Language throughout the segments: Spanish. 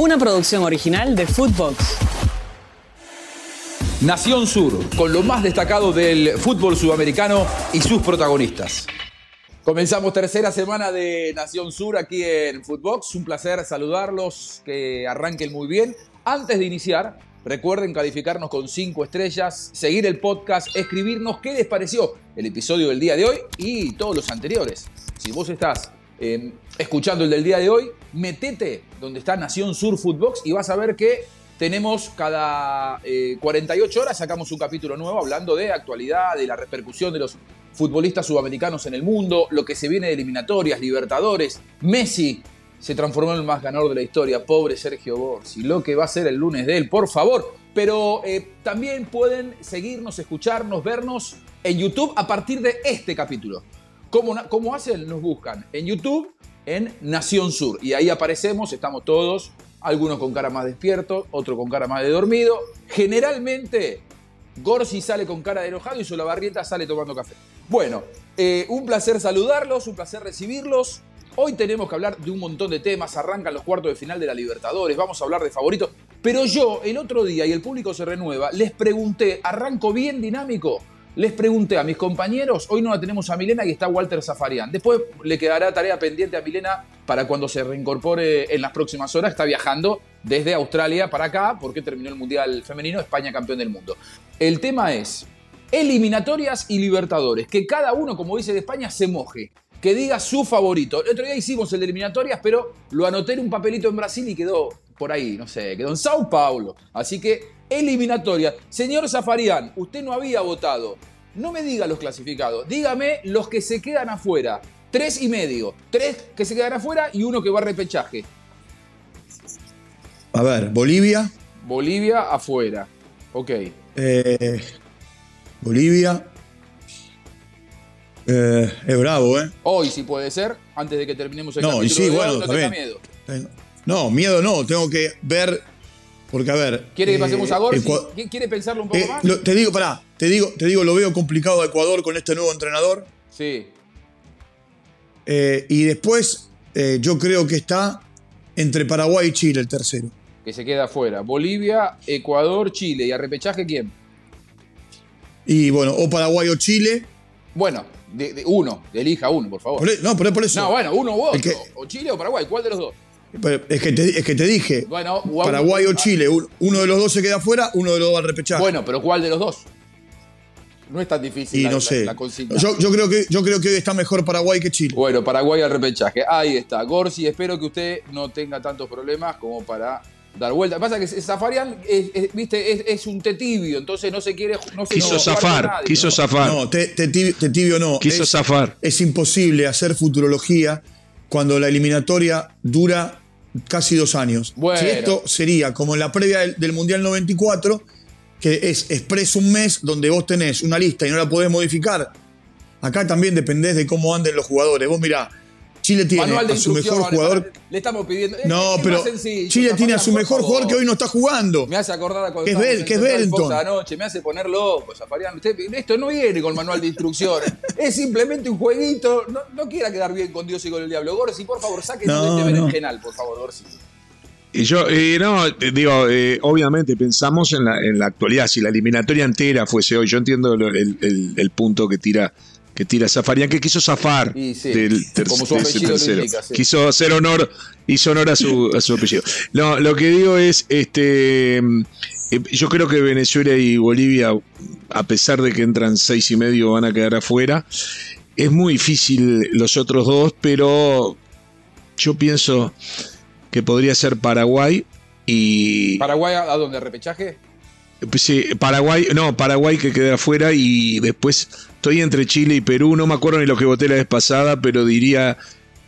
una producción original de Footbox. Nación Sur, con lo más destacado del fútbol sudamericano y sus protagonistas. Comenzamos tercera semana de Nación Sur aquí en Footbox. Un placer saludarlos, que arranquen muy bien. Antes de iniciar, recuerden calificarnos con cinco estrellas, seguir el podcast, escribirnos qué les pareció el episodio del día de hoy y todos los anteriores. Si vos estás eh, escuchando el del día de hoy, metete donde está Nación Sur Footbox y vas a ver que tenemos cada 48 horas, sacamos un capítulo nuevo hablando de actualidad, de la repercusión de los futbolistas sudamericanos en el mundo, lo que se viene de eliminatorias, Libertadores, Messi se transformó en el más ganador de la historia, pobre Sergio Borsi, lo que va a ser el lunes de él, por favor. Pero eh, también pueden seguirnos, escucharnos, vernos en YouTube a partir de este capítulo. ¿Cómo, ¿Cómo, hacen? Nos buscan en YouTube, en Nación Sur. Y ahí aparecemos, estamos todos, algunos con cara más despierto, otro con cara más de dormido. Generalmente, Gorsi sale con cara de enojado y Solabarrieta sale tomando café. Bueno, eh, un placer saludarlos, un placer recibirlos. Hoy tenemos que hablar de un montón de temas, arrancan los cuartos de final de la Libertadores, vamos a hablar de favoritos. Pero yo, el otro día, y el público se renueva, les pregunté, ¿arranco bien dinámico? Les pregunté a mis compañeros, hoy no la tenemos a Milena y está Walter Zafarian. Después le quedará tarea pendiente a Milena para cuando se reincorpore en las próximas horas. Está viajando desde Australia para acá porque terminó el Mundial Femenino, España campeón del mundo. El tema es eliminatorias y libertadores. Que cada uno, como dice de España, se moje. Que diga su favorito. El otro día hicimos el de eliminatorias, pero lo anoté en un papelito en Brasil y quedó por ahí, no sé, quedó en Sao Paulo. Así que eliminatoria. Señor Zafarian, usted no había votado. No me diga los clasificados, dígame los que se quedan afuera. Tres y medio. Tres que se quedan afuera y uno que va a repechaje. A ver, Bolivia. Bolivia afuera. Ok. Eh, Bolivia. Eh, es bravo, ¿eh? Hoy, si puede ser, antes de que terminemos el no, capítulo y sí, de bueno, miedo. No, miedo no, tengo que ver. Porque, a ver. ¿Quiere que pasemos eh, a Gorsi? Ecua- ¿Qui- ¿Quiere pensarlo un poco eh, más? lo- te digo, pará, te digo, te digo, lo veo complicado a Ecuador con este nuevo entrenador. Sí. Eh, y después, yo creo que está entre Paraguay y Chile el tercero. Que se queda afuera. Bolivia, Ecuador, Chile. ¿Y a repechaje quién? Y bueno, o Paraguay o Chile. Bueno, de, de uno. Elija uno, por favor. Por e- no, pero por eso. No, bueno, uno u otro. Que- O Chile o Paraguay. ¿Cuál de los dos? Es que te, es que te dije, Bueno, Paraguay o Chile, un- uno de los dos se queda afuera, uno de los dos va al repechaje. Bueno, pero ¿cuál de los dos? No es tan difícil y la, no sé. la consigna. yo, yo creo que, yo creo que hoy está mejor Paraguay que Chile. Bueno, Paraguay al repechaje. Ahí está. Gorsi, espero que usted no tenga tantos problemas como para dar vuelta. Pasa que Zafarian, es, es- viste, es, es un té tibio, entonces no se quiere. No se Quiso zafar, nadie, quiso ¿no? zafar. No, te, te tibio, te tibio no. quiso es, zafar. es imposible hacer futurología cuando la eliminatoria dura casi dos años. Bueno. Si esto sería como en la previa del, del Mundial 94, que es expreso un mes donde vos tenés una lista y no la podés modificar. Acá también dependés de cómo anden los jugadores. Vos mirá, Chile tiene Manual de a su mejor jugador. Le estamos pidiendo. No, es pero sencillo, Chile tiene a su mejor jugador que hoy no está jugando. Me hace acordar a cuando Que es que Belton. anoche, me hace poner loco, Zafarian. Usted- esto no viene con manual de instrucciones, es simplemente un jueguito. No, no quiera quedar bien con Dios y con el diablo. Gorsi, por favor, sáquenos No, de este no. berenjenal, por favor, Gorsi. Y yo, eh, no, eh, digo, eh, obviamente pensamos en la, en la actualidad, si la eliminatoria entera fuese hoy, yo entiendo lo- el, el- el punto que tira que tira Zafarian, que quiso zafar Y sí, del ter- como su de ese tercero. indica, sí. Quiso hacer honor, hizo honor a su, a su apellido. No, lo que digo es, este, eh, yo creo que Venezuela y Bolivia, a pesar de que entran seis y medio, van a quedar afuera. Es muy difícil los otros dos, pero yo pienso que podría ser Paraguay y ¿Paraguay a, dónde? ¿A ¿Repechaje? sí, Paraguay, no, Paraguay que queda afuera y después estoy entre Chile y Perú, no me acuerdo ni lo que voté la vez pasada, pero diría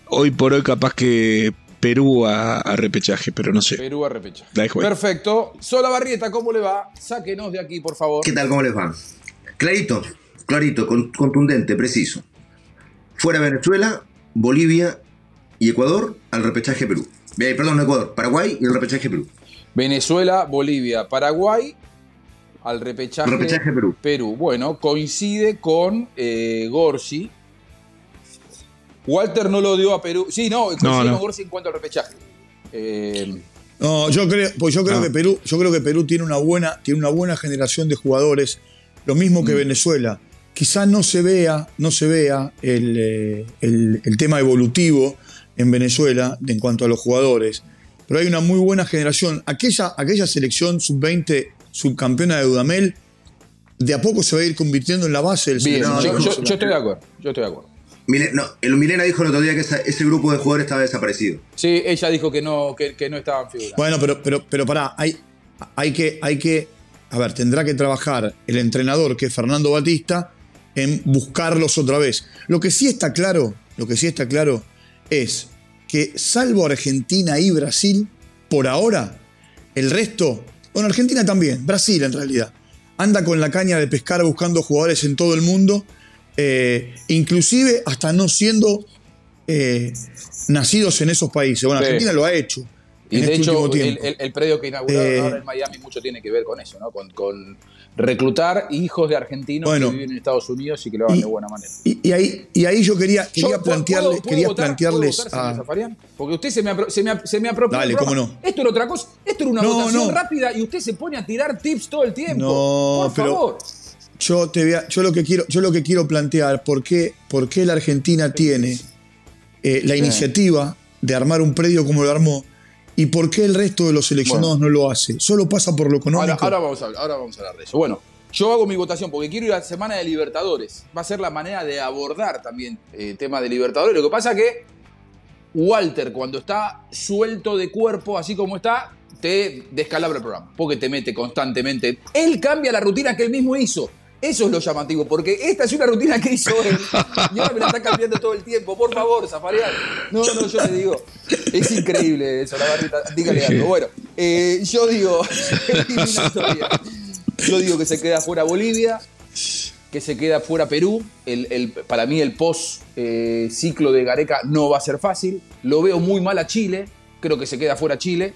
hoy por hoy capaz que Perú a, a repechaje, pero no sé. Perú a repechaje. La. Perfecto. Sola Barrieta, ¿cómo le va? Sáquenos de aquí, por favor. ¿Qué tal? ¿Cómo les va? Clarito, clarito, con- contundente, preciso. Fuera Venezuela, Bolivia y Ecuador al repechaje Perú. Eh, perdón, no Ecuador, Paraguay y el repechaje Perú. Venezuela, Bolivia, Paraguay al repechaje, Repechaje Perú. Perú. Bueno, coincide con eh, Gorsi. Walter no lo dio a Perú. Sí, no, coincide No, no. con Gorsi en cuanto al repechaje. Eh, No, yo creo, pues yo creo No. que Perú, yo creo que Perú tiene una buena, tiene una buena generación de jugadores, lo mismo Mm. que Venezuela. Quizás no se vea, no se vea el, eh, el- el tema evolutivo en Venezuela en cuanto a los jugadores, pero hay una muy buena generación. Aquella, aquella selección sub-20 subcampeona de Dudamel, de a poco se va a ir convirtiendo en la base del Bien, yo, yo- venezolano. yo estoy de acuerdo. Yo estoy de acuerdo. Mile- no, el Milena dijo el otro día que esa- ese grupo de jugadores estaba desaparecido. Sí, ella dijo que no, que, que no estaban figurando. Bueno, pero, pero, pero pará, hay, hay, que, hay que, a ver, tendrá que trabajar el entrenador, que es Fernando Batista, en buscarlos otra vez. Lo que sí está claro, lo que sí está claro es que salvo Argentina y Brasil, por ahora, el resto, bueno, Argentina también, Brasil en realidad, anda con la caña de pescar buscando jugadores en todo el mundo, eh, inclusive hasta no siendo eh, nacidos en esos países. Bueno, Sí. Argentina lo ha hecho. Y en de este hecho, el, tiempo. el- el predio que inauguraron Eh, ahora en Miami mucho tiene que ver con eso, ¿no? Con, con reclutar hijos de argentinos Bueno. que viven en Estados Unidos y que lo hagan Y- de buena manera. Y, y ahí, y ahí yo quería, Yo, quería, ¿puedo- plantearle- puedo- quería votar? plantearles ¿Puedo votar, señor a. Zafarian? Porque usted se me, se me, se me apropió Dale, cómo no. Esto era otra cosa. Esto era una No, votación no. rápida y usted se pone a tirar tips todo el tiempo. No, Por pero- favor. Yo, te voy a- yo, lo que quiero, yo lo que quiero plantear, ¿por qué, por qué la Argentina tiene eh, la iniciativa de armar un predio como lo armó? ¿Y por qué el resto de los seleccionados no lo hace? Solo pasa por lo económico. Ahora, ahora vamos a hablar, ahora vamos a hablar de eso. Bueno, yo hago mi votación porque quiero ir a la semana de Libertadores. Va a ser la manera de abordar también el tema de Libertadores. Lo que pasa que Walter, cuando está suelto de cuerpo, así como está, te descalabra el programa. Porque te mete constantemente. Él cambia la rutina que él mismo hizo. Eso es lo llamativo, porque esta es una rutina que hizo él y ahora me la está cambiando todo el tiempo. Por favor, Zafarian. No, no, yo le digo. Es increíble eso, la barrita. Dígale algo. Bueno, eh, yo digo. Yo digo que se queda fuera Bolivia, que se queda fuera Perú. El, el- para mí el post eh, ciclo de Gareca no va a ser fácil. Lo veo muy mal a Chile. Creo que se queda fuera Chile.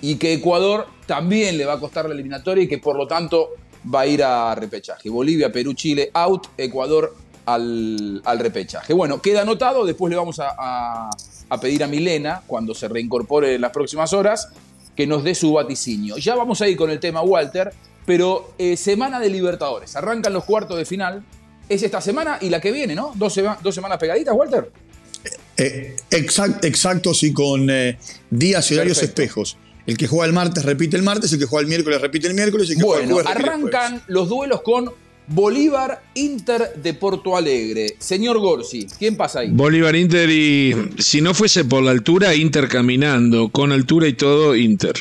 Y que Ecuador también le va a costar la eliminatoria y que por lo tanto va a ir a repechaje. Bolivia, Perú, Chile, out. Ecuador al, al repechaje. Bueno, queda anotado. Después le vamos a, a- a pedir a Milena, cuando se reincorpore en las próximas horas, que nos dé su vaticinio. Ya vamos a ir con el tema Walter, pero eh, semana de Libertadores. Arrancan los cuartos de final. Es esta semana y la que viene, ¿no? Dos, sema- dos semanas pegaditas, Walter. Eh, exact- exacto, sí, con eh, días y horarios espejos. El que juega el martes repite el martes, el que juega el miércoles repite el miércoles, el que juega el Bueno, jueves repite el arrancan los duelos con Bolívar Inter de Porto Alegre. Señor Gorsi, ¿quién pasa ahí? Bolívar Inter y si no fuese por la altura, Inter caminando, con altura y todo, Inter.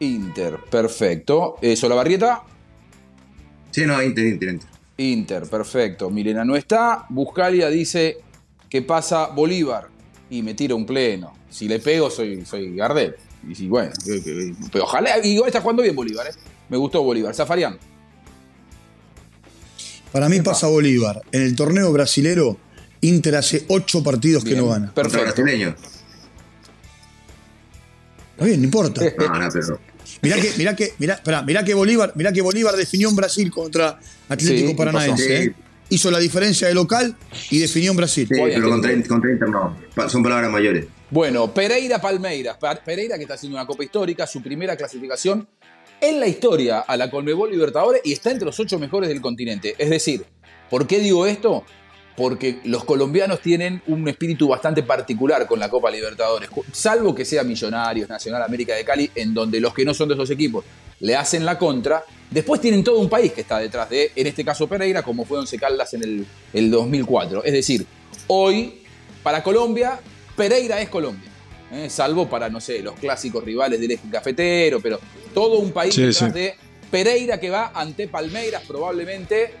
Inter, perfecto. Eh, Solabarrieta, Sí, no, Inter, Inter, Inter. Inter, perfecto. Milena no está. Buscalia dice que pasa Bolívar y me tira un pleno. Si le pego, soy, soy Gardel. Y si, bueno, que- que- pero ojalá. Igual está jugando bien Bolívar, ¿eh? Me gustó Bolívar. Zafarian. Para mí pasa Bolívar. En el torneo brasilero, Inter hace ocho partidos que Bien, no gana. Perfecto. brasileño. Está bien, no importa. No, no, pero. Mirá que, mirá que, mirá, esperá, mirá que Bolívar, mirá que Bolívar definió en Brasil contra Atlético Sí, Paranaense. ¿eh? Hizo la diferencia de local y definió en Brasil. Sí, pero que- contra, contra Inter no. Son palabras mayores. Bueno, Pereira Palmeiras. Pa- Pereira que está haciendo una copa histórica, su primera clasificación en la historia a la Conmebol Libertadores y está entre los ocho mejores del continente. Es decir, ¿por qué digo esto? Porque los colombianos tienen un espíritu bastante particular con la Copa Libertadores, salvo que sea Millonarios, Nacional América de Cali, en donde los que no son de esos equipos le hacen la contra. Después tienen todo un país que está detrás de, en este caso Pereira, como fue Once Caldas en el, el 2004. Es decir, hoy, para Colombia, Pereira es Colombia. ¿eh? Salvo para, no sé, los clásicos rivales del eje cafetero, pero todo un país Sí, detrás sí. de Pereira que va ante Palmeiras, probablemente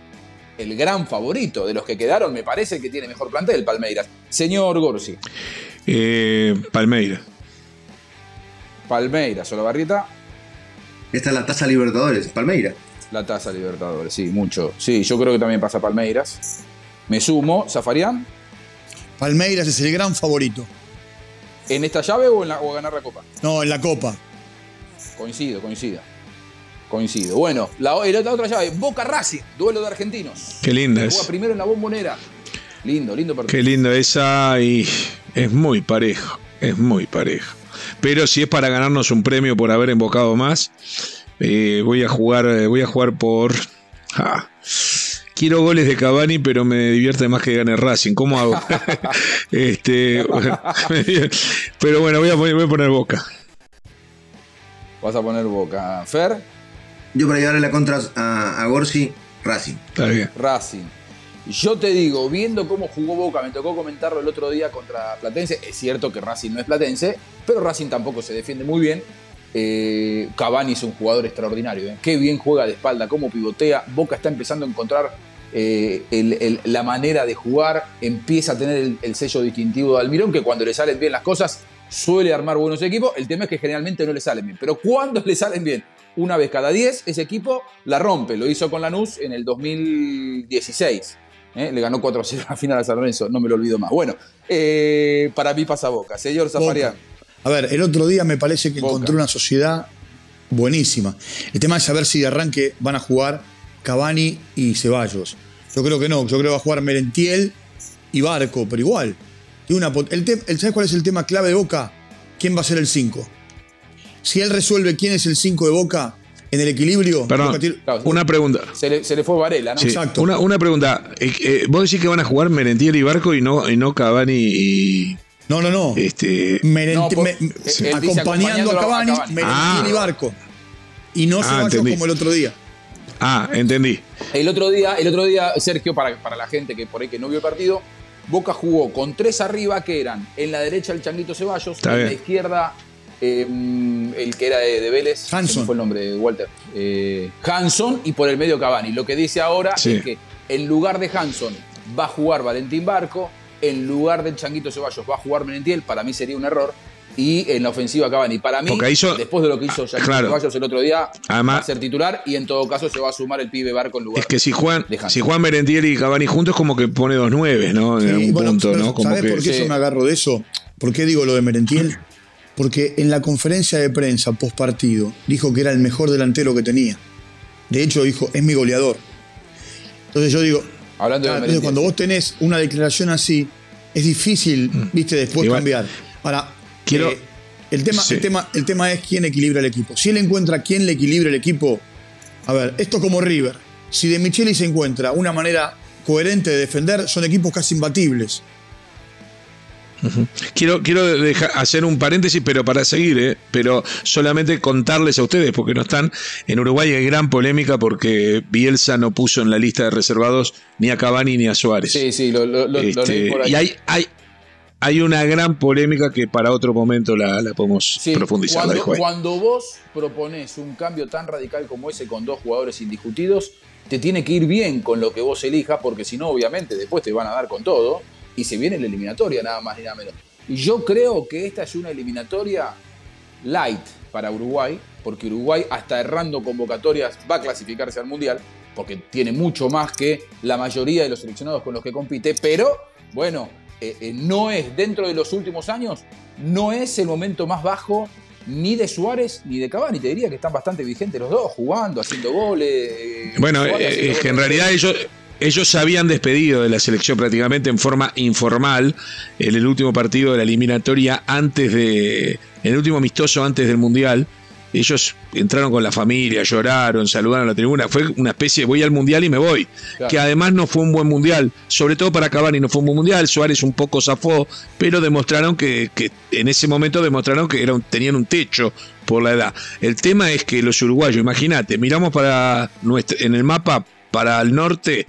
el gran favorito de los que quedaron, me parece que tiene mejor plantel Palmeiras. Señor Gorsi, Eh, Palmeira. Palmeiras, Solabarrieta, Esta es la tasa Libertadores, Palmeira. la taza Libertadores, sí, mucho. Sí, yo creo que también pasa Palmeiras. Me sumo, Zafarián, Palmeiras es el gran favorito. ¿en esta llave o, en la- o a ganar la Copa? No, en la Copa. Coincido, coincido. Coincido. Bueno, la, la otra llave, Boca Racing, duelo de argentinos. Qué linda Juega es. primero en la bombonera. Lindo, lindo partido. Qué linda esa y es muy parejo. Es muy parejo. Pero si es para ganarnos un premio por haber invocado más, eh, voy a jugar, eh, voy a jugar por. ah, quiero goles de Cavani, pero me divierte más que gane Racing. ¿Cómo hago? este, pero bueno, voy a, poner, voy a poner Boca. Vas a poner boca. Fer, Yo para llevarle la contra a, a Gorsi, Racing. Está bien. Racing. Yo te digo, viendo cómo jugó Boca, me tocó comentarlo el otro día contra Platense. Es cierto que Racing no es Platense, pero Racing tampoco se defiende muy bien. Eh, Cavani es un jugador extraordinario. ¿eh? Qué bien juega de espalda, cómo pivotea. Boca está empezando a encontrar eh, el- el- la manera de jugar. Empieza a tener el, el sello distintivo de Almirón, que cuando le salen bien las cosas suele armar buenos equipos. El tema es que generalmente no le salen bien. Pero cuando le salen bien, una vez cada 10, ese equipo la rompe. Lo hizo con Lanús en el 2016. ¿eh? Le ganó 4 a 0 a la final a San Lorenzo, no me lo olvido más. Bueno, eh, para mí pasa Boca. Señor Zafarian. A ver, el otro día me parece que Boca. encontré una sociedad buenísima. El tema es saber si de arranque van a jugar Cavani y Ceballos. Yo creo que no, yo creo que va a jugar Merentiel y Barco, pero igual. Tiene una el ¿Sabes cuál es el tema clave de Boca? ¿Quién va a ser el 5? Si él resuelve quién es el 5 de Boca en el equilibrio, Perdón, Boca una pregunta. Se le, se le fue Varela, ¿no? Sí, Exacto. Una, una pregunta. Eh, eh, vos decís que van a jugar Merentiel y Barco y no, y no Cavani y. no, no, no. Este, No, me- él dice acompañando a Cavani, Cavani. Merentiel Ah. y Barco. Y no Ah, Ceballos entendí. como el otro día. Ah, entendí. El otro día, el otro día Sergio, para, para la gente que por ahí que no vio el partido, Boca jugó con tres arriba que eran en la derecha el Changuito Ceballos, Está en bien. la izquierda eh, el que era de, de Vélez, Hanson. ¿cómo fue el nombre de Walter? Eh, Hanson y por el medio Cavani. Lo que dice ahora Sí. es que en lugar de Hanson va a jugar Valentín Barco, en lugar del Changuito Ceballos va a jugar Menentiel, para mí sería un error. Y en la ofensiva Cavani. Para mí, hizo- después de lo que hizo Changuito claro. Ceballos el otro día, Además- va a ser titular y en todo caso se va a sumar el pibe Barco en lugar Es que si Hanson. si Merentiel y Cavani juntos, como que pone dos nueve, ¿no? En Sí, algún bueno, punto, ¿no? Como ¿Sabes que. por qué Sí. yo me agarro de eso? ¿Por qué digo lo de Merentiel? Porque en la conferencia de prensa post partido dijo que era el mejor delantero que tenía. De hecho, dijo, es mi goleador. Entonces yo digo, Hablando de claro, entonces Merentiel, cuando vos tenés una declaración así, es difícil, viste, después Igual, cambiar. Ahora, quiero- eh, el, tema, Sí. el, tema, el tema es quién equilibra el equipo. Si él encuentra quién le equilibra el equipo, a ver, esto es como River. Si de Micheli se encuentra una manera coherente de defender, son equipos casi imbatibles. Quiero, quiero dejar- hacer un paréntesis, pero para seguir, ¿eh? pero solamente contarles a ustedes, porque no están. En Uruguay hay gran polémica porque Bielsa no puso en la lista de reservados ni a Cavani ni a Suárez. Sí, sí, lo, lo Este, leí por ahí. y hay, hay, hay una gran polémica que para otro momento la, la podemos Sí, profundizar. cuando vos propones un cambio tan radical como ese con dos jugadores indiscutidos, te tiene que ir bien con lo que vos elijas, porque si no, obviamente, después te van a dar con todo y se viene la eliminatoria, nada más ni nada menos. Y yo creo que esta es una eliminatoria light para Uruguay, porque Uruguay, hasta errando convocatorias, va a clasificarse al Mundial, porque tiene mucho más que la mayoría de los seleccionados con los que compite, pero bueno, eh, eh, no es, dentro de los últimos años, no es el momento más bajo ni de Suárez ni de Cavani. Te diría que están bastante vigentes los dos, jugando, haciendo goles. eh, Bueno, Suárez haciendo es que en realidad ellos, ellos se habían despedido de la selección prácticamente en forma informal en el último partido de la eliminatoria antes de. En el último amistoso antes del Mundial. Ellos entraron con la familia, lloraron, saludaron a la tribuna. Fue una especie de voy al mundial y me voy. Claro. Que además no fue un buen mundial. Sobre todo para Cavani no fue un buen mundial. Suárez un poco zafó, pero demostraron que, que en ese momento demostraron que era un- tenían un techo por la edad. El tema es que los uruguayos, imagínate, miramos para nuestro, en el mapa para el norte,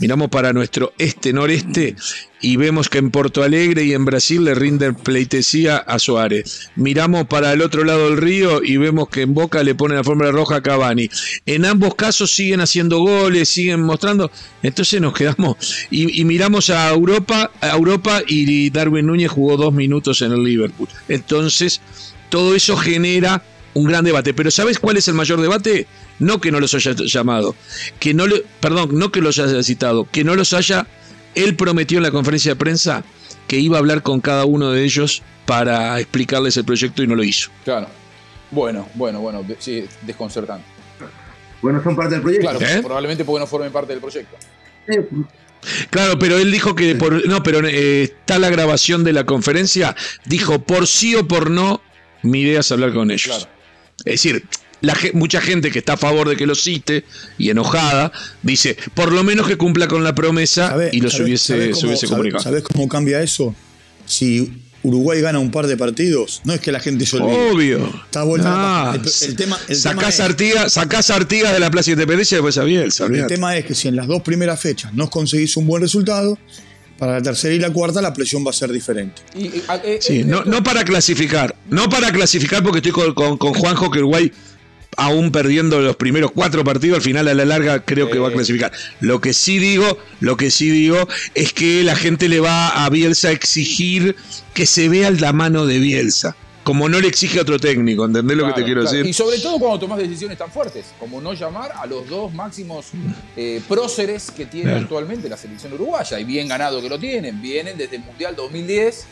miramos para nuestro este-noreste y vemos que en Porto Alegre y en Brasil le rinden pleitesía a Suárez. Miramos para el otro lado del río y vemos que en Boca le ponen la fórmula roja a Cavani. En ambos casos siguen haciendo goles, siguen mostrando. Entonces nos quedamos y, y miramos a Europa, a Europa y Darwin Núñez jugó dos minutos en el Liverpool. Entonces todo eso genera un gran debate. Pero ¿sabes cuál es el mayor debate? No que no los haya llamado, que no le, perdón, no que los haya citado, que no los haya. Él prometió en la conferencia de prensa que iba a hablar con cada uno de ellos para explicarles el proyecto y no lo hizo. Claro. Bueno, bueno, bueno, de- sí, desconcertante. Bueno, son parte del proyecto. Claro, ¿Eh? probablemente porque no formen parte del proyecto. Claro, pero él dijo que por no, pero eh, está la grabación de la conferencia. Dijo por sí o por no Mi idea es hablar con ellos. Claro. Es decir, la mucha gente que está a favor de que lo cite y enojada, dice, por lo menos que cumpla con la promesa ¿Sabés- y los sabés- hubiese, se comunicado. ¿Sabés cómo cambia eso? Si Uruguay gana un par de partidos, no es que la gente se olvide. Obvio. Está vuelta la Ah. El- el tema- el sacás, tema es- Artigas, sacás Artigas de la Plaza Independencia y después a Bielsa. El tema es que si en las dos primeras fechas no conseguís un buen resultado, para la tercera y la cuarta la presión va a ser diferente. Y, y, a- eh, Sí, eh, no, esto- no para clasificar. No para clasificar porque estoy con, con- con Juanjo que Uruguay, aún perdiendo los primeros cuatro partidos, al final a la larga creo que va a clasificar. Lo que sí digo, lo que sí digo es que la gente le va a Bielsa a exigir que se vea la mano de Bielsa. Como no le exige a otro técnico, ¿entendés lo que te quiero claro. decir? Y sobre todo cuando tomás decisiones tan fuertes, como no llamar a los dos máximos eh, próceres que tiene Claro. actualmente la selección uruguaya. Y bien ganado que lo tienen. Vienen desde el Mundial 2010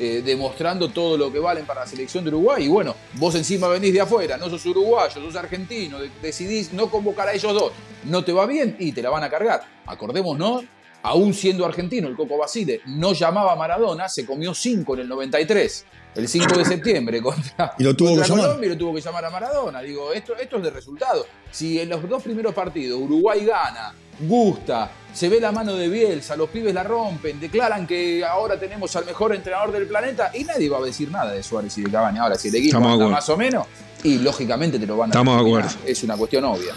eh, demostrando todo lo que valen para la selección de Uruguay. Y bueno, vos encima venís de afuera, no sos uruguayo, sos argentino, de- decidís no convocar a ellos dos. No te va bien y te la van a cargar. Acordémonos, aún siendo argentino, el Coco Basile no llamaba a Maradona, se comió cinco en el 93. El 5 de septiembre contra, Y lo tuvo contra que llamar. Colombia y lo tuvo que llamar a Maradona. Digo, esto, esto es de resultado. Si en los dos primeros partidos Uruguay gana, gusta, se ve la mano de Bielsa, los pibes la rompen, declaran que ahora tenemos al mejor entrenador del planeta y nadie va a decir nada de Suárez y de Cavani. Ahora, si el equipo anda más o menos, y lógicamente te lo van a Estamos de acuerdo. Es una cuestión obvia.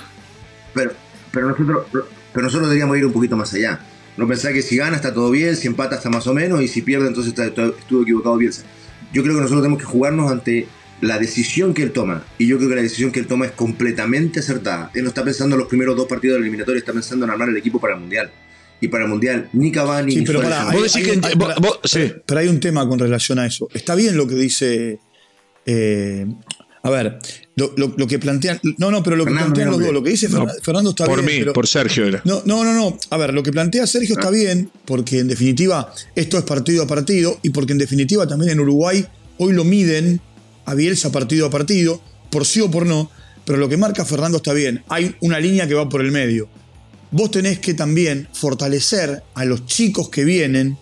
Pero, pero, nosotros, pero nosotros deberíamos ir un poquito más allá. No pensar que si gana está todo bien, si empata está más o menos, y si pierde entonces está- está- estuvo equivocado Bielsa. Yo creo que nosotros tenemos que jugarnos ante la decisión que él toma. Y yo creo que la decisión que él toma es completamente acertada. Él no está pensando en los primeros dos partidos del eliminatorio, está pensando en armar el equipo para el Mundial. Y para el Mundial, ni Cavani Sí, ni pero Suárez Vos decís que hay- vos- sí. pero- pero hay un tema con relación a eso. Está bien lo que dice. eh, a ver, lo, lo- lo que plantean. No, no, pero lo que Fernando, plantean los dos, lo que dice No, Fernan- Fernando está por bien. mí, pero- por Sergio era. No, no, no, no. A ver, lo que plantea Sergio está bien, porque en definitiva esto es partido a partido y porque en definitiva también en Uruguay hoy lo miden a Bielsa partido a partido, por sí o por no, pero lo que marca Fernando está bien. Hay una línea que va por el medio. Vos tenés que también fortalecer a los chicos que vienen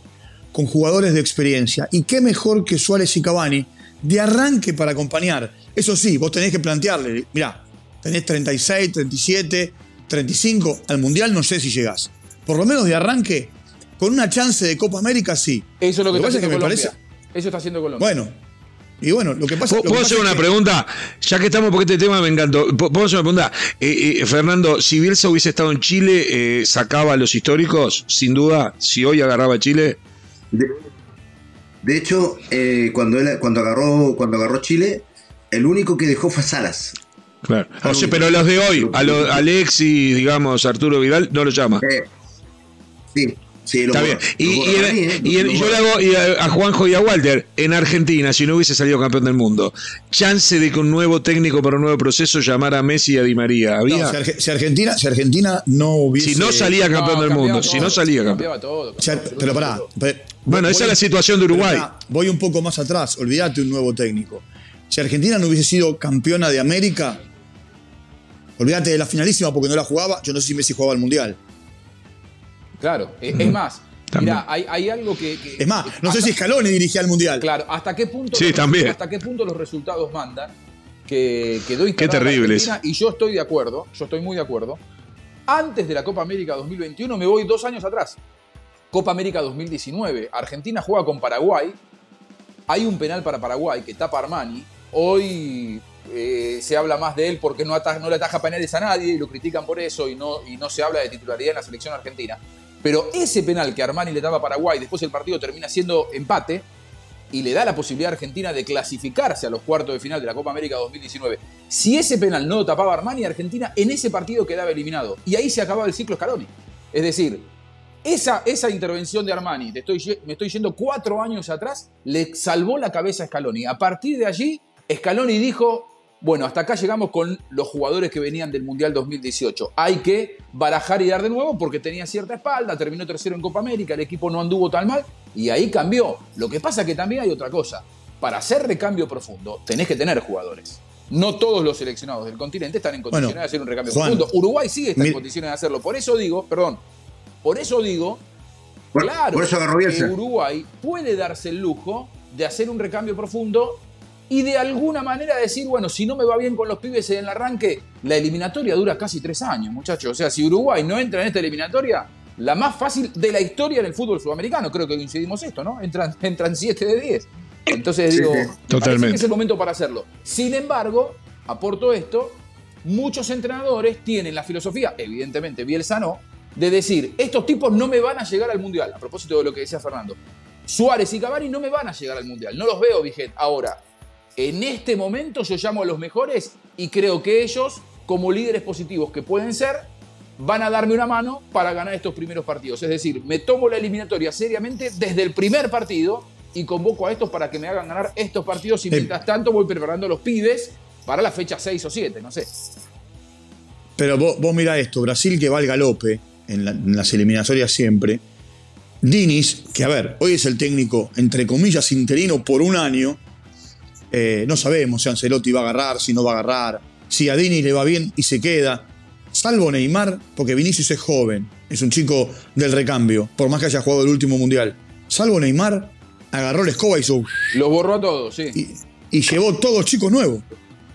con jugadores de experiencia. Y qué mejor que Suárez y Cavani de arranque para acompañar. Eso sí, vos tenés que plantearle, mirá, tenés 36, 37, 35, al Mundial no sé si llegás. Por lo menos de arranque, con una chance de Copa América sí. Eso es lo que, está pasa es haciendo me Colombia. parece. Eso está haciendo Colombia. Bueno, y bueno, lo que pasa ¿Puedo lo que puedo pasa hacer es una que- pregunta? Ya que estamos, porque este tema me encantó. ¿Puedo puedo hacer una pregunta? Eh, eh, Fernando, si Bielsa hubiese estado en Chile, eh, ¿sacaba a los históricos? Sin duda, si hoy agarraba a Chile. De, de hecho, eh, cuando, él, cuando, agarró, cuando agarró Chile, el único que dejó fue Salas. Claro. O sea, pero los de hoy, a los Alexis, digamos, Arturo Vidal, no lo llama. Eh, sí, sí, lo Está bien. Y, en- mí, eh, y en- yo le hago y a, a Juanjo y a Walter, en Argentina, si no hubiese salido campeón del mundo, chance de que un nuevo técnico para un nuevo proceso llamara a Messi y a Di María. No, ¿Había? si, Arge- si Argentina, si Argentina no hubiese. si no salía campeón No, del mundo, todo, si no salía campeón. todo, pero pará. Bueno, voy- esa es la situación de Uruguay. pará, voy un poco más atrás, olvídate un nuevo técnico. Si Argentina no hubiese sido campeona de América, olvídate de la finalísima porque no la jugaba, yo no sé si Messi jugaba al Mundial. Claro, eh, es más, También. mira, hay, hay algo que, que- Es más, no sé si Scaloni dirigía al Mundial. Claro, ¿hasta qué punto Sí, los, también. hasta qué punto los resultados mandan? Que quedó Qué instalada la terrible Argentina, Y yo estoy de acuerdo, yo estoy muy de acuerdo. Antes de la Copa América 2021 me voy dos años atrás. Copa América 2019, Argentina juega con Paraguay. Hay un penal para Paraguay que tapa Armani. Hoy eh, se habla más de él porque no, le ataja penales a nadie y lo critican por eso y no, se habla de titularidad en la selección argentina. Pero ese penal que Armani le tapa a Paraguay, después el partido termina siendo empate y le da la posibilidad a Argentina de clasificarse a los cuartos de final de la Copa América 2019. Si ese penal no lo tapaba Armani, Argentina en ese partido quedaba eliminado. Y ahí se acababa el ciclo Scaloni. Es decir, esa, intervención de Armani, te estoy, me estoy yendo cuatro años atrás, le salvó la cabeza a Scaloni. A partir de allí, Scaloni dijo, bueno, hasta acá llegamos con los jugadores que venían del Mundial 2018. Hay que barajar y dar de nuevo porque tenía cierta espalda, terminó tercero en Copa América, el equipo no anduvo tan mal y ahí cambió. Lo que pasa que también hay otra cosa. Para hacer recambio profundo, tenés que tener jugadores. No todos los seleccionados del continente están en condiciones Bueno, de hacer un recambio Juan, profundo. Uruguay sí está en condiciones de hacerlo. Por eso digo, perdón, por eso digo, Por, claro, por eso que. Uruguay puede darse el lujo de hacer un recambio profundo y de alguna manera decir, bueno, si no me va bien con los pibes en el arranque, la eliminatoria dura casi tres años, muchachos. O sea, si Uruguay no entra en esta eliminatoria, la más fácil de la historia en el fútbol sudamericano, creo que coincidimos esto, ¿no? Entran, entran 7 de 10. Entonces digo, sí. Totalmente. que es el momento para hacerlo. Sin embargo, aporto esto, muchos entrenadores tienen la filosofía, evidentemente Bielsa no, de decir, estos tipos no me van a llegar al Mundial, a propósito de lo que decía Fernando. Suárez y Cavani no me van a llegar al Mundial, no los veo vigentes. Ahora, en este momento yo llamo a los mejores y creo que ellos, como líderes positivos que pueden ser, van a darme una mano para ganar estos primeros partidos. Es decir, me tomo la eliminatoria seriamente desde el primer partido y convoco a estos para que me hagan ganar estos partidos y Eh. mientras tanto voy preparando a los pibes para la fecha 6 o 7, no sé. Pero vos, vos mirá esto, Brasil que va al galope en, la- en las eliminatorias siempre. Dinis, que a ver, hoy es el técnico, entre comillas, interino por un año. Eh, no sabemos si Ancelotti va a agarrar, si no va a agarrar, si a Dinis le va bien y se queda. Salvo Neymar, porque Vinicius es joven, es un chico del recambio, por más que haya jugado el último mundial. Salvo Neymar, agarró la escoba y hizo. Los borró a todos, sí. Y, y llevó todos chicos nuevos.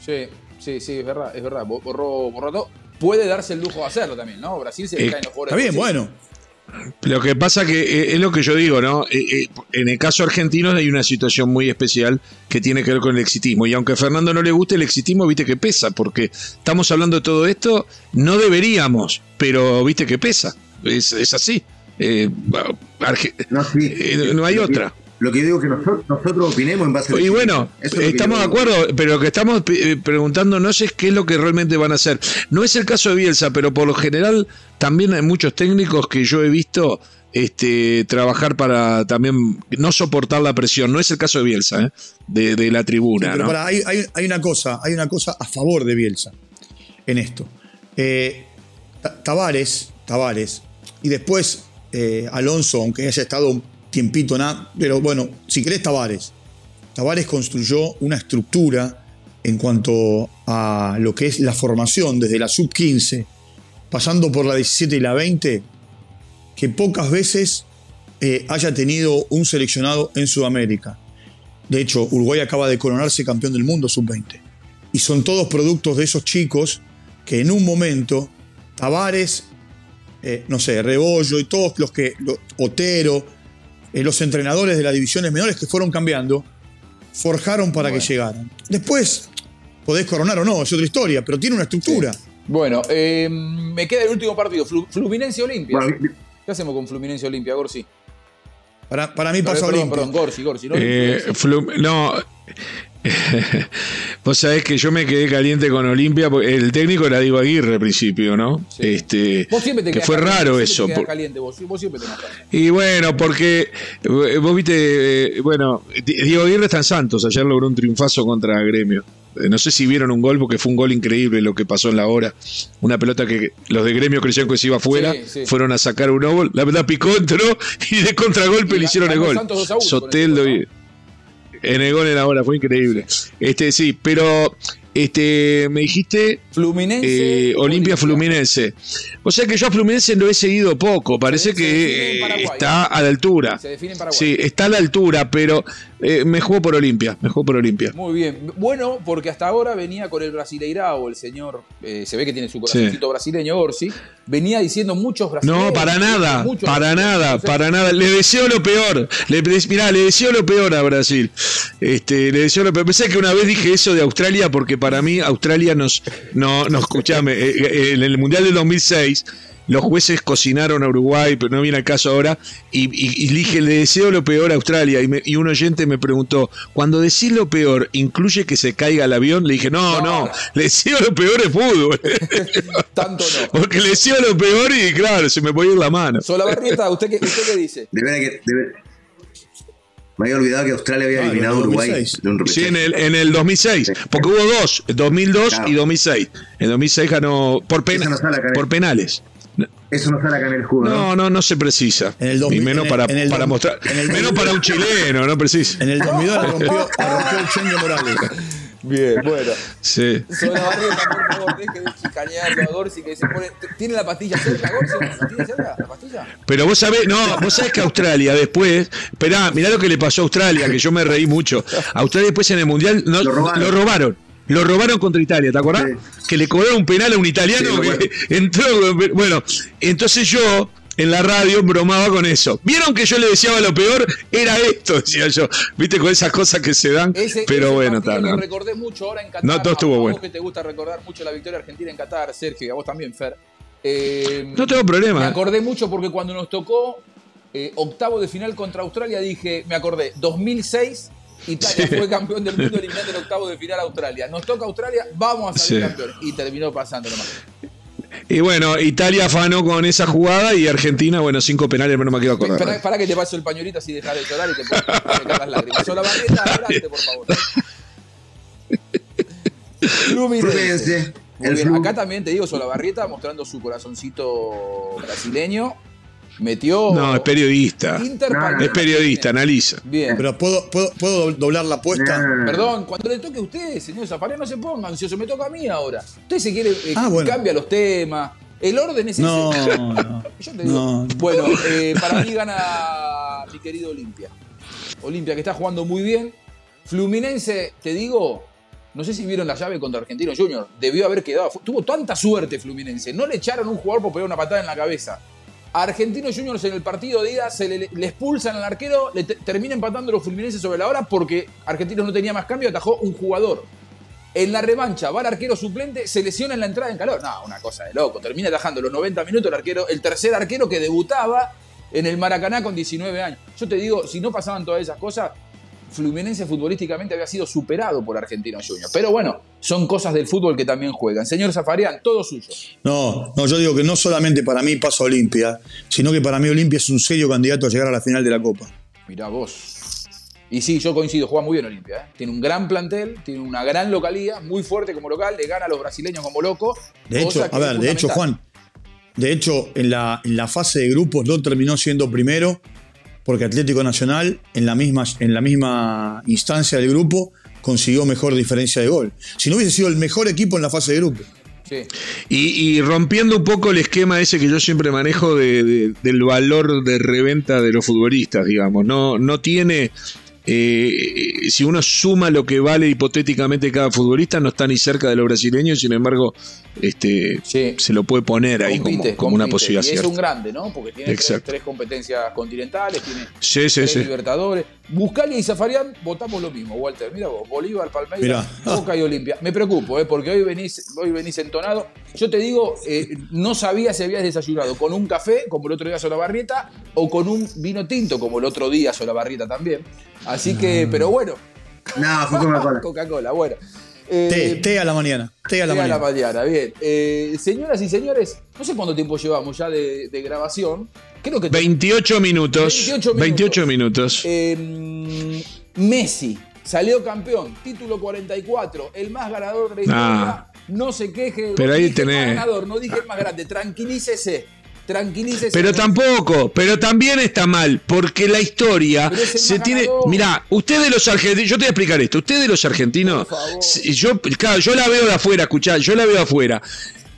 Sí, sí, sí, es verdad, es verdad. Bo- Borró, borró a todos. Puede darse el lujo de hacerlo también, ¿no? Brasil se le Eh, caen los jugadores. Está bien, bueno. Lo que pasa que eh, es lo que yo digo, ¿no? Eh, eh, en el caso argentino hay una situación muy especial que tiene que ver con el exitismo. Y aunque a Fernando no le guste el exitismo, viste que pesa, porque estamos hablando de todo esto, no deberíamos, pero viste que pesa. Es, es así. Eh, No, sí. eh, no hay otra. Lo que digo es que nosotros, nosotros opinemos en base a Y bueno, es estamos de acuerdo, pero lo que estamos eh, preguntándonos es qué es lo que realmente van a hacer. No es el caso de Bielsa, pero por lo general también hay muchos técnicos que yo he visto este, trabajar para también no soportar la presión. No es el caso de Bielsa, ¿eh? de, de la Sí, tribuna. pero ¿no? pará, hay, hay- hay una cosa, hay una cosa a favor de Bielsa en esto. Eh, Ta- Tavares, Tavares, y después eh, Alonso, aunque haya estado un tiempito nada, pero bueno, si querés Tavares. Tavares construyó una estructura en cuanto a lo que es la formación desde la sub 15, pasando por la 17 y la 20, que pocas veces eh, haya tenido un seleccionado en Sudamérica. De hecho, Uruguay acaba de coronarse campeón del mundo sub-20. Y son todos productos de esos chicos que en un momento, Tavares, eh, no sé, Rebollo y todos los que, Otero, eh, los entrenadores de las divisiones menores que fueron cambiando, forjaron para que llegaran. Después, podés coronar o no, es otra historia, pero tiene una estructura. Bueno, eh, me queda el último partido, Flu- Fluminense Olimpia. Bueno, ¿Qué hacemos con Fluminense Olimpia, Gorsi? Para, para mí pasa perdón, Olimpia. perdón, Gorsi, Gorsi. No, Eh, no. Vos sabés que yo me quedé caliente con Olimpia, porque el técnico era Diego Aguirre al principio, ¿no? Sí. Este, Vos siempre te que fue caliente, raro eso. te quedás por- caliente vos, vos siempre te enojas. Y bueno, porque eh, vos viste, eh, bueno, Di- Diego Aguirre está en Santos, ayer logró un triunfazo contra Gremio. Eh, No sé si vieron un gol, porque fue un gol increíble lo que pasó en la hora. Una pelota que los de Gremio creyeron que se iba afuera, Sí, sí. fueron a sacar un gol, la verdad picó, entró y de contragolpe Y le hicieron el gol. Santos 2 a 1 con Soteldo y- en el gol en la hora, fue increíble. Este sí, pero este me dijiste Fluminense. eh, Olimpia Fluminense. O sea que yo a Fluminense lo he seguido poco. Parece Se- que está a la altura. Se define en Paraguay. Sí, está a la altura, pero eh, me jugó por Olimpia. Me jugó por Olimpia. Muy bien. Bueno, porque hasta ahora venía con el Brasileirao, el señor, eh, se ve que tiene su corazoncito brasileño, Orsi, venía diciendo muchos brasileños. No, para nada, para nada, para nada. Le deseo lo peor. Le, mirá, le deseo lo peor a Brasil. Este, le deseo lo peor. Pensé que una vez dije eso de Australia porque para mí Australia nos, no, no escuchame, eh, eh, en el Mundial del 2006 los jueces cocinaron a Uruguay, pero no viene al caso ahora, y, y- y dije, le deseo lo peor a Australia, y, me- y un oyente me preguntó, cuando decís lo peor, ¿incluye que se caiga el avión? Le dije, no, no, No. le deseo lo peor de fútbol. Tanto no. Porque le decía lo peor y claro, se me puede ir la mano. Solabarrieta, ¿usted qué, ¿usted qué dice? De verdad que. de Me había olvidado que Australia había Claro, eliminado a Uruguay 2006. de un Sí, en el, en el 2006, porque hubo dos, 2002 Claro. y 2006. En 2006 ganó por, pena- por penales. Eso no sale acá en el juego, ¿no? No, no, no se precisa. En el 2000, y menos en el- para, en el para mostrar. en el menos 2000. para un chileno, no precisa. En el 2002 la rompió, la rompió el Chengue Morales. Bien, bueno. Sí. Solabarrieta, por favor, deje de chicanearlo a Gorsi que se pone. ¿Tiene la pastilla cerca, Gorsi? ¿La tiene cerca la pastilla? Pero vos sabés, no, vos sabés que Australia después, esperá, mirá lo que le pasó a Australia, que yo me reí mucho. Australia después en el Mundial no- Lo robaron. Lo robaron. Lo robaron contra Italia, ¿te acordás? Sí. Que le cobraron un penal a un italiano Sí, me que entró. Bueno, entonces yo en la radio bromaba con eso. ¿Vieron que yo le deseaba lo peor? Era esto, decía yo. Viste, con esas cosas que se dan. Ese, pero ese bueno, lo ¿no? recordé mucho ahora en Qatar. No, todo estuvo a, bueno. vos que te gusta recordar mucho la victoria argentina en Qatar, Sergio, y a vos también, Fer. Eh, No tengo Me problema. acordé mucho porque cuando nos tocó eh, octavo de final contra Australia dije, me acordé, 2006, Italia Sí. fue campeón del mundo eliminando el octavo de final a Australia. Nos toca Australia, vamos a salir Sí. campeón. Y terminó pasando nomás. Y bueno, Italia afanó con esa jugada y Argentina, bueno, cinco penales, pero no me quiero acordar. Para, para que te paso el pañuelito así dejar de llorar y te secar las lágrimas. Sola barrieta, adelante, por favor. Fluminense. Muy bien, acá también te digo Solabarrieta mostrando su corazoncito brasileño. Metió. No, es periodista. No, no, Palmeiras Es periodista, analiza. Bien. Pero ¿puedo, puedo, puedo doblar la apuesta? Nah. Perdón, cuando le toque a usted, señor Zaparia, no se ponga ansioso, me toca a mí ahora. Usted se quiere, eh, Ah, bueno. cambia los temas. El orden es No, ese. no. Yo te digo, No. bueno, eh, para mí gana mi querido Olimpia. Olimpia que está jugando muy bien. Fluminense, te digo, no sé si vieron la llave contra Argentino Junior. Debió haber quedado. Tuvo tanta suerte Fluminense. No le echaron un jugador por pegar una patada en la cabeza. A Argentino Juniors en el partido de ida se le, expulsan al arquero, le te- termina empatando los Fluminenses sobre la hora porque Argentinos no tenía más cambio, atajó un jugador. En la revancha va el arquero suplente, se lesiona en la entrada en calor. No, una cosa de loco. Termina atajando los 90 minutos el arquero, el tercer arquero que debutaba en el Maracaná con 19 años. Yo te digo, si no pasaban todas esas cosas, Fluminense futbolísticamente había sido superado por Argentino Juniors. Pero bueno, son cosas del fútbol que también juegan. Señor Zafarian, todo suyo. No, no, yo digo que no solamente para mí pasa Olimpia, sino que para mí Olimpia es un serio candidato a llegar a la final de la Copa. Mirá vos. Y sí, yo coincido, juega muy bien Olimpia. ¿eh? Tiene un gran plantel, tiene una gran localía, muy fuerte como local, le gana a los brasileños como loco. De hecho, a ver, de hecho. Juan, de hecho, en la, en la fase de grupos no terminó siendo primero, porque Atlético Nacional, en la misma, en la misma instancia del grupo, consiguió mejor diferencia de gol. Si no hubiese sido el mejor equipo en la fase de grupos. Sí. Y, y rompiendo un poco el esquema ese que yo siempre manejo de- de- del valor de reventa de los futbolistas, digamos. No, no tiene. Eh, si uno suma lo que vale hipotéticamente cada futbolista, no está ni cerca de los brasileños, sin embargo, este, Sí. se lo puede poner ahí como, Compite, como una posibilidad Y es cierta. un grande, ¿no? Porque tiene tres, competencias continentales, tiene Sí, sí, tres sí. Libertadores. Buscalia y Zafarian votamos lo mismo, Walter. Mira vos, Bolívar, Palmeiras, Mirá. Boca y Olimpia. Me preocupo, ¿eh? porque hoy venís, hoy venís entonado. Yo te digo, eh, no sabía si habías desayunado con un café, como el otro día Solabarrieta, o con un vino tinto, como el otro día Solabarrieta también. Así que, pero bueno. No, fue Coca-Cola. Coca-Cola, bueno. Eh, Té, té a la mañana. Té a la Té a la mañana. mañana, bien. Eh, señoras y señores, no sé cuánto tiempo llevamos ya de, de grabación. Creo que 28 minutos. 28 minutos. 28 minutos. Eh, Messi salió campeón, título 44, el más ganador de la historia. Ah. no se queje. Pero no ahí dije el más tenés. ganador, no dije el más grande. Tranquilícese. Tranquilícese. Pero tampoco, pero también está mal, porque la historia se tiene. Mirá, ustedes los argentinos, yo te voy a explicar esto, ustedes los argentinos, yo, claro, yo la veo de afuera, escuchá, yo la veo de afuera.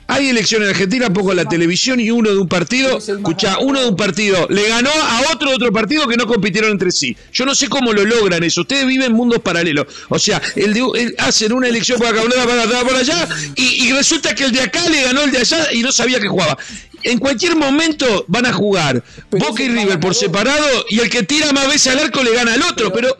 Hay elecciones en Argentina, pongo la televisión y uno de un partido, escuchá, uno de un partido le ganó a otro de otro partido que no compitieron entre sí. Yo no sé cómo lo logran eso. Ustedes viven mundos paralelos. O sea, el de, el- hacen una elección por acá, para por allá, y, y resulta que el de acá le ganó el de allá y no sabía que jugaba. En cualquier momento van a jugar Pero Boca y River por separado y el que tira más veces al arco le gana al otro, pero,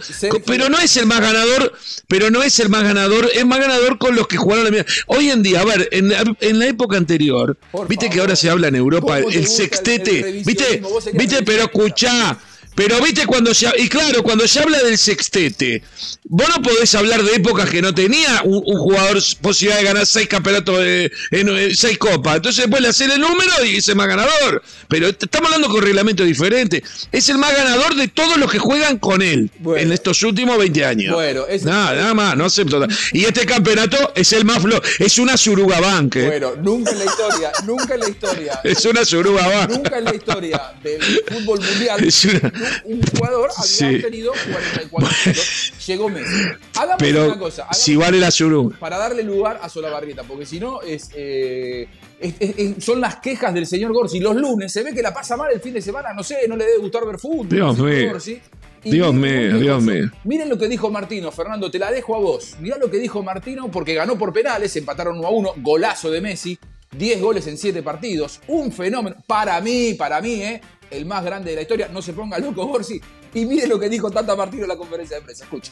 Pero, no es el más ganador, pero no es el más ganador, es más ganador con los que jugaron la misma. Hoy en día, a ver, en, la- en la época anterior, Por viste que ahora se habla en Europa ¿Cómo te el sextete, viste, viste, pero escuchá. Pero viste cuando se y claro, cuando se habla del sextete, vos no podés hablar de épocas que no tenía un, un jugador posibilidad de ganar seis campeonatos de, en, en seis copas. Entonces después le hacer el número y es el más ganador. Pero estamos hablando con reglamentos diferentes. Es el más ganador de todos los que juegan con él Bueno. en estos últimos 20 años. Bueno, es- nada, nada más, no acepto. nada. Y este campeonato es el más flo, es una surugabank. ¿eh? Bueno, nunca en la historia, nunca en la historia. Es una surugabank. Nunca en la historia del fútbol mundial, Es una- un, jugador había Sí. tenido 44 kilos. Llegó Messi. Hagamos Pero una cosa. si vale la Suru. para darle lugar a Solabarrieta, porque si no es, eh, es- son las quejas del señor Gorsi. Los lunes se ve que la pasa mal el fin de semana, no sé, no le debe gustar ver fútbol. Dios mío. Gorsi. Y Dios mío, Dios mío. Miren lo que dijo Martino, Fernando, te la dejo a vos. Mirá lo que dijo Martino, porque ganó por penales, empataron 1 a 1, golazo de Messi, 10 goles en 7 partidos, un fenómeno. Para mí, para mí, ¿eh? El más grande de la historia. No se ponga loco, Gorsi. Y miren lo que dijo Tata Martino en la conferencia de prensa. Escucha.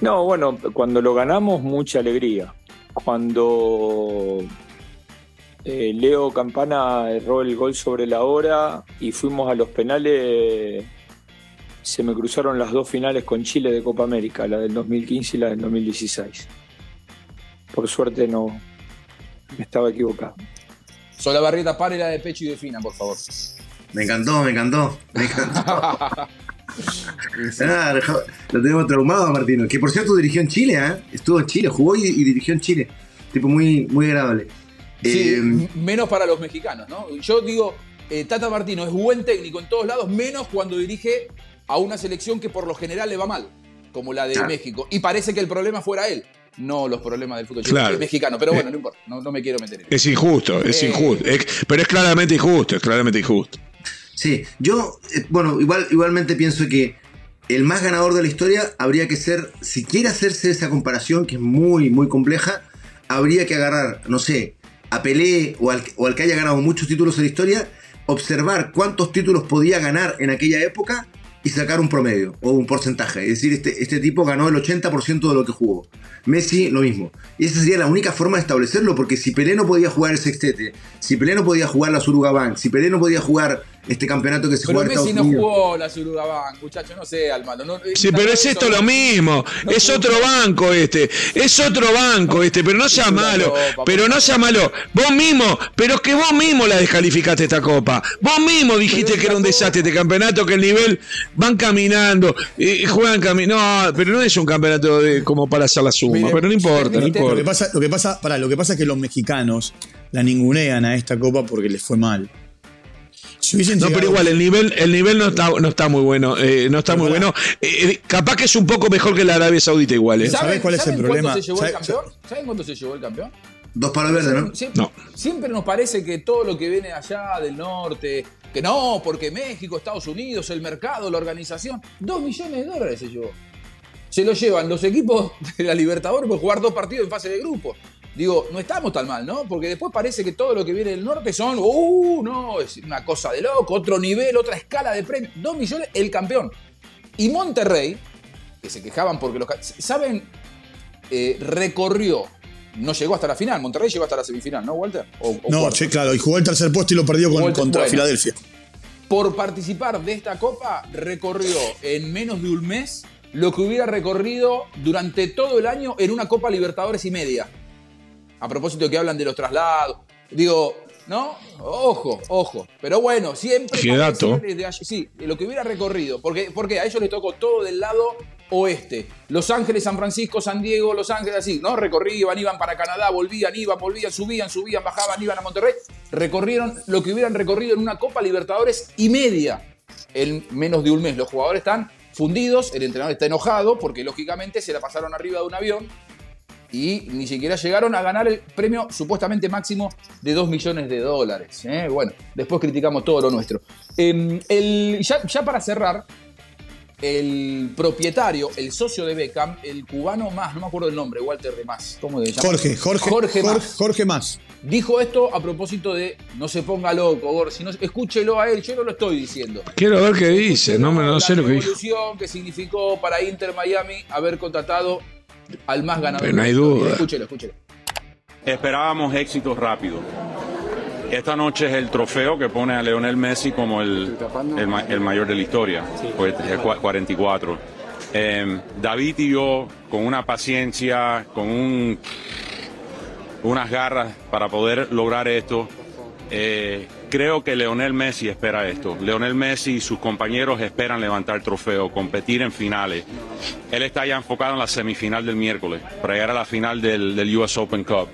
No, bueno, cuando lo ganamos, mucha alegría. Cuando eh, Leo Campana erró el gol sobre la hora y fuimos a los penales, se me cruzaron las dos finales con Chile de Copa América, la del 2015 y la del 2016. Por suerte no me estaba equivocado. Solabarrieta, párela de pecho y defina, por favor. Me encantó, me encantó. Me encantó. Ah, lo tenemos traumado a Martino, que por cierto dirigió en Chile, ¿eh? Estuvo en Chile, jugó y, y dirigió en Chile. Tipo muy, muy agradable. Sí, Eh, menos para los mexicanos, ¿no? Yo digo, eh, Tata Martino es buen técnico en todos lados, menos cuando dirige a una selección que por lo general le va mal, como la de Claro. México. Y parece que el problema fuera él, no los problemas del fútbol Claro. mexicano. Pero bueno, no importa, no, no me quiero meter en eso. Es injusto, es Eh. injusto. Es- pero es claramente injusto, es claramente injusto. Sí, yo, eh, bueno, igual, igualmente pienso que el más ganador de la historia habría que ser, si quiere hacerse esa comparación, que es muy, muy compleja, habría que agarrar, no sé, a Pelé o al, o al que haya ganado muchos títulos en la historia, observar cuántos títulos podía ganar en aquella época y sacar un promedio o un porcentaje. Es decir, este, este tipo ganó el 80% de lo que jugó. Messi lo mismo. Y esa sería la única forma de establecerlo, porque si Pelé no podía jugar el sextete, si Pelé no podía jugar la Surugabank, si Pelé no podía jugar este campeonato que se Pero juega en Messi Estados no jugó la Surugabán, muchacho, no sé, al malo. No, Sí, pero es esto lo mismo. Es otro banco este. Es otro banco este. Pero no sea malo. copa, Pero no sea malo. Vos mismo. Pero es que vos mismo la descalificaste esta copa. Vos mismo dijiste que era un desastre este campeonato. Que el nivel van caminando. eh, juegan caminando. No, pero no es un campeonato de, como para hacer la suma. Mire, pero no importa, no permíteme- Lo que importa. pasa, lo que pasa, pará, lo que pasa es que los mexicanos la ningunean a esta copa porque les fue mal. Si hubiesen No, pero igual, el nivel, el nivel no está, no está muy bueno. eh, no está muy bueno. Eh, eh, capaz que es un poco mejor que la Arabia Saudita igual. eh. ¿Sabés cuál es el ¿saben problema? se llevó el ¿Sabe- campeón? ¿Saben cuánto se llevó el campeón? Dos palos verdes, ¿no? Siempre, No. siempre nos parece que todo lo que viene allá del norte, que no, porque México, Estados Unidos, el mercado, la organización, dos millones de dólares se llevó. Se lo llevan los equipos de la Libertadores por jugar dos partidos en fase de grupo. Digo, no estamos tan mal, ¿no? Porque después parece que todo lo que viene del norte son, uh, no, es una cosa de loco, otro nivel, otra escala de premios. Dos millones, el campeón. Y Monterrey, que se quejaban porque los... ¿Saben? Eh, recorrió, no llegó hasta la final, Monterrey llegó hasta la semifinal, ¿no, Walter? O- o No, sí, claro, y jugó el tercer puesto y lo perdió con- contra bueno. Filadelfia. por participar de esta copa, recorrió en menos de un mes lo que hubiera recorrido durante todo el año en una Copa Libertadores y media. A propósito de que hablan de los traslados. Digo, ¿no? Ojo, ojo. Pero bueno, siempre. Qué dato. desde allí- sí, lo que hubiera recorrido. Porque, porque a ellos les tocó todo del lado oeste. Los Ángeles, San Francisco, San Diego, Los Ángeles, así, ¿no? Recorrían, iban para Canadá, volvían, iban, volvían, subían, subían, bajaban, iban a Monterrey. Recorrieron lo que hubieran recorrido en una Copa Libertadores y media en menos de un mes. Los jugadores están fundidos, el entrenador está enojado porque lógicamente se la pasaron arriba de un avión y ni siquiera llegaron a ganar el premio supuestamente máximo de 2 millones de dólares. ¿eh? Bueno, después criticamos todo lo nuestro. Eh, el- ya, ya para cerrar, el propietario, el socio de Beckham, el cubano más, no me acuerdo el nombre, Walter de más. ¿Cómo se llama? Jorge, Jorge, Jorge, Jorge, Mas. Jorge Más. Dijo esto a propósito de no se ponga loco, Gor, si no, escúchelo a él, yo no lo estoy diciendo. Quiero ver qué dice. No, me, no sé la lo que dijo. revolución que significó para Inter Miami haber contratado al más ganador. Pero no hay duda. Escúchelo, escúchelo. Esperábamos éxitos rápidos. Esta noche es el trofeo que pone a Leonel Messi como el, el, ma- el mayor de la historia, pues es cua- 44. Eh, David y yo, con una paciencia, con un, unas garras para poder lograr esto, eh, creo que Leonel Messi espera esto. Leonel Messi y sus compañeros esperan levantar trofeo, competir en finales. Él está ya enfocado en la semifinal del miércoles para llegar a la final del, US Open Cup.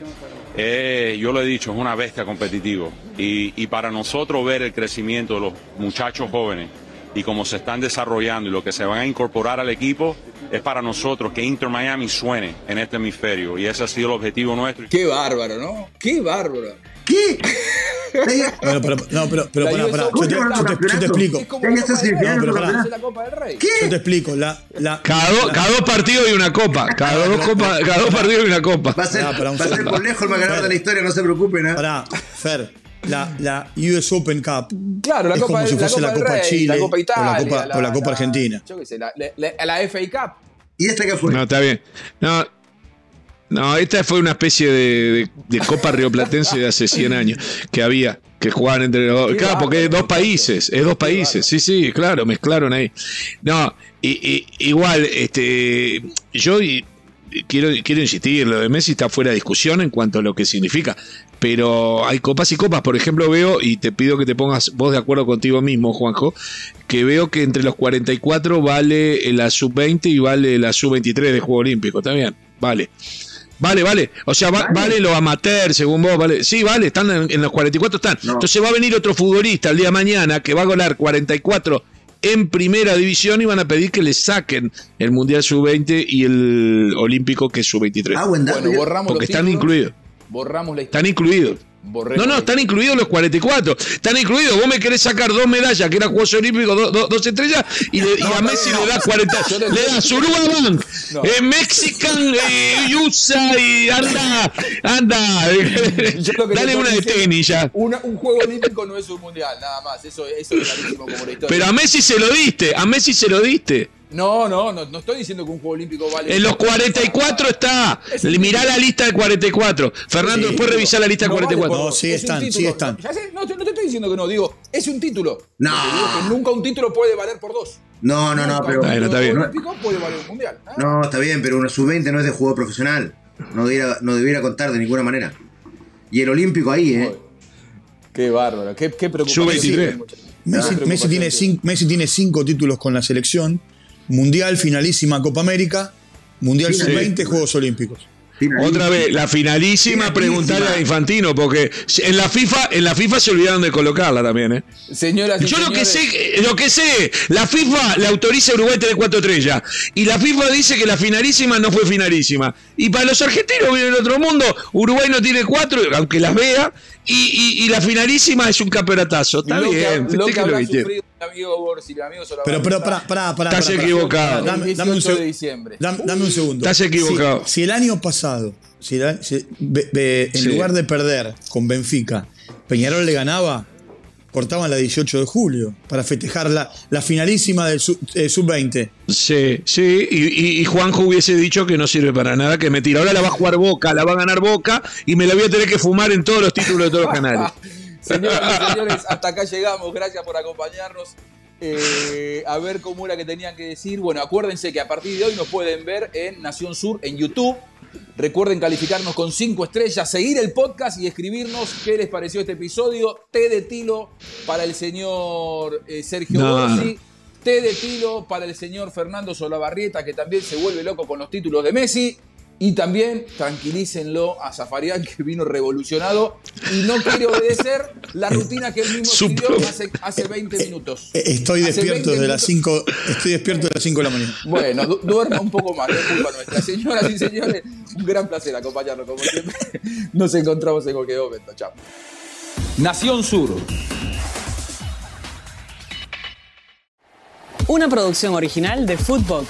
Eh, yo lo he dicho, es una bestia competitivo. Y, y para nosotros ver el crecimiento de los muchachos jóvenes y cómo se están desarrollando y lo que se van a incorporar al equipo, es para nosotros que Inter Miami suene en este hemisferio. Y ese ha sido el objetivo nuestro. Qué bárbaro, ¿no? Qué bárbaro. ¿Qué? Bueno, pero, no, pero, pero pará, pará, yo te, yo te- yo te explico. Copa No, pará. Copa Rey. Yo te explico. La, la, Cada, dos, la- cada dos partidos y una copa. Cada dos, copa, cada dos partidos y una copa. Va a ser, Pará, va a ser por lejos el más ganador de la historia, no se preocupen. ¿eh? Pará, Fer, la, la US Open Cup Claro, la es Copa como si la fuese Copa la del Copa Rey, Chile la Copa Italia, o la Copa, o la Copa Argentina. Yo qué sé, la, la, la- la FA Cup. ¿Y esta qué fue? No, está bien. No, no esta fue una especie de, de- de Copa Rioplatense de hace 100 años que había, que jugaban entre los dos. Claro, porque es dos países, es dos países. Sí, sí, claro, mezclaron ahí. No, y, y- igual, este, yo y- quiero, quiero insistir, lo de Messi está fuera de discusión en cuanto a lo que significa. Pero hay copas y copas. Por ejemplo, veo, y te pido que te pongas vos de acuerdo contigo mismo, Juanjo, que veo que entre los 44 vale la sub-20 y vale la sub-23 de Juego Olímpico. ¿Está bien? Vale. Vale, vale. O sea, va- vale. los amateurs, según vos, vale. Sí, vale, están en, en los 44 están. No. Entonces va a venir otro futbolista el día de mañana que va a golar 44 en primera división y van a pedir que le saquen el Mundial Sub-20 y el Olímpico que es Sub-23. Ah, buen dato. Bueno, borramos porque los están títulos, incluidos. Borramos la Están historia. incluidos. No, no, están incluidos los 44. Están incluidos. Vos me querés sacar dos medallas, que era Juegos Olímpicos, do- do- dos estrellas, y, le- y a Messi le da 40. Yo le- da Suruba Bank, No. eh, Mexican, eh, USA, y anda, anda. Que Dale una de tenis ya. Una- un juego olímpico no es un mundial, nada más. Eso, eso es clarísimo como la historia. Pero a Messi se lo diste, a Messi se lo diste. No, no, no, no estoy diciendo que un juego olímpico vale. En los 44 está. Es Mirá la lista de 44. Fernando, Sí. después revisá la lista de No vale 44. por- No, sí es están, sí están. Sé, no, te- no te estoy diciendo que no, digo, es un título. No. Te digo que nunca un título puede valer por dos. No, no, no, pero. un título está bien. olímpico puede valer un mundial. Ah, No, está bien, pero una sub-20 no es de jugador profesional. No debiera, no debiera contar de ninguna manera. Y el olímpico ahí, ¿eh? Qué bárbaro, qué, qué preocupación. Sub-23. Messi, Messi tiene cinco, Messi tiene cinco títulos con la selección. Mundial, finalísima Copa América, Mundial Sí. Sub-20, Juegos Olímpicos. Otra vez, la finalísima, preguntarle a Infantino, porque en la FIFA, en la FIFA se olvidaron de colocarla también, ¿eh? Señoras y Yo lo que sé, lo que sé, la FIFA le autoriza a Uruguay tener cuatro estrellas. Y la FIFA dice que la finalísima no fue finalísima. Y para los argentinos viene el otro mundo, Uruguay no tiene cuatro, aunque las vea, y, y- y la finalísima es un campeonazo. Está lo bien, lo que lo que quiera. sufrido amigo Borsi, mi amigo Solano. Pero, pero, pará, pará, pará. Estás pará, equivocado. El Dame, dame un 18 de diciembre. dame- dame un segundo. Estás equivocado. Si, si el año pasado, si el- si- be- be- en Sí. lugar de perder con Benfica, Peñarol le ganaba, cortaban la 18 de julio para festejar la, la finalísima del sub- eh, sub-20. Sí, sí, y, y- y Juanjo hubiese dicho que no sirve para nada, que me tira. Ahora la va a jugar Boca, la va a ganar Boca, y me la voy a tener que fumar en todos los títulos de todos los canales. Señoras y señores, hasta acá llegamos. Gracias por acompañarnos. Eh, a ver cómo era que tenían que decir. Bueno, acuérdense que a partir de hoy nos pueden ver en Nación Sur, en YouTube. Recuerden calificarnos con 5 estrellas, seguir el podcast y escribirnos qué les pareció este episodio. Té de tilo para el señor eh, Sergio No. Borsi. Té de tilo para el señor Fernando Solabarrieta, que también se vuelve loco con los títulos de Messi. Y también tranquilícenlo a Zafarian, que vino revolucionado y no quiere obedecer la rutina que él mismo escribió hace, hace 20 minutos. Eh, Estoy Hace despierto 20 desde las minutos. 5, estoy despierto de las 5 de la mañana. Bueno, du- duerma un poco más, no es culpa nuestra. Señoras y señores, un gran placer acompañarnos como siempre. Nos encontramos en cualquier momento. Chao. Nación Sur. Una producción original de Footbox.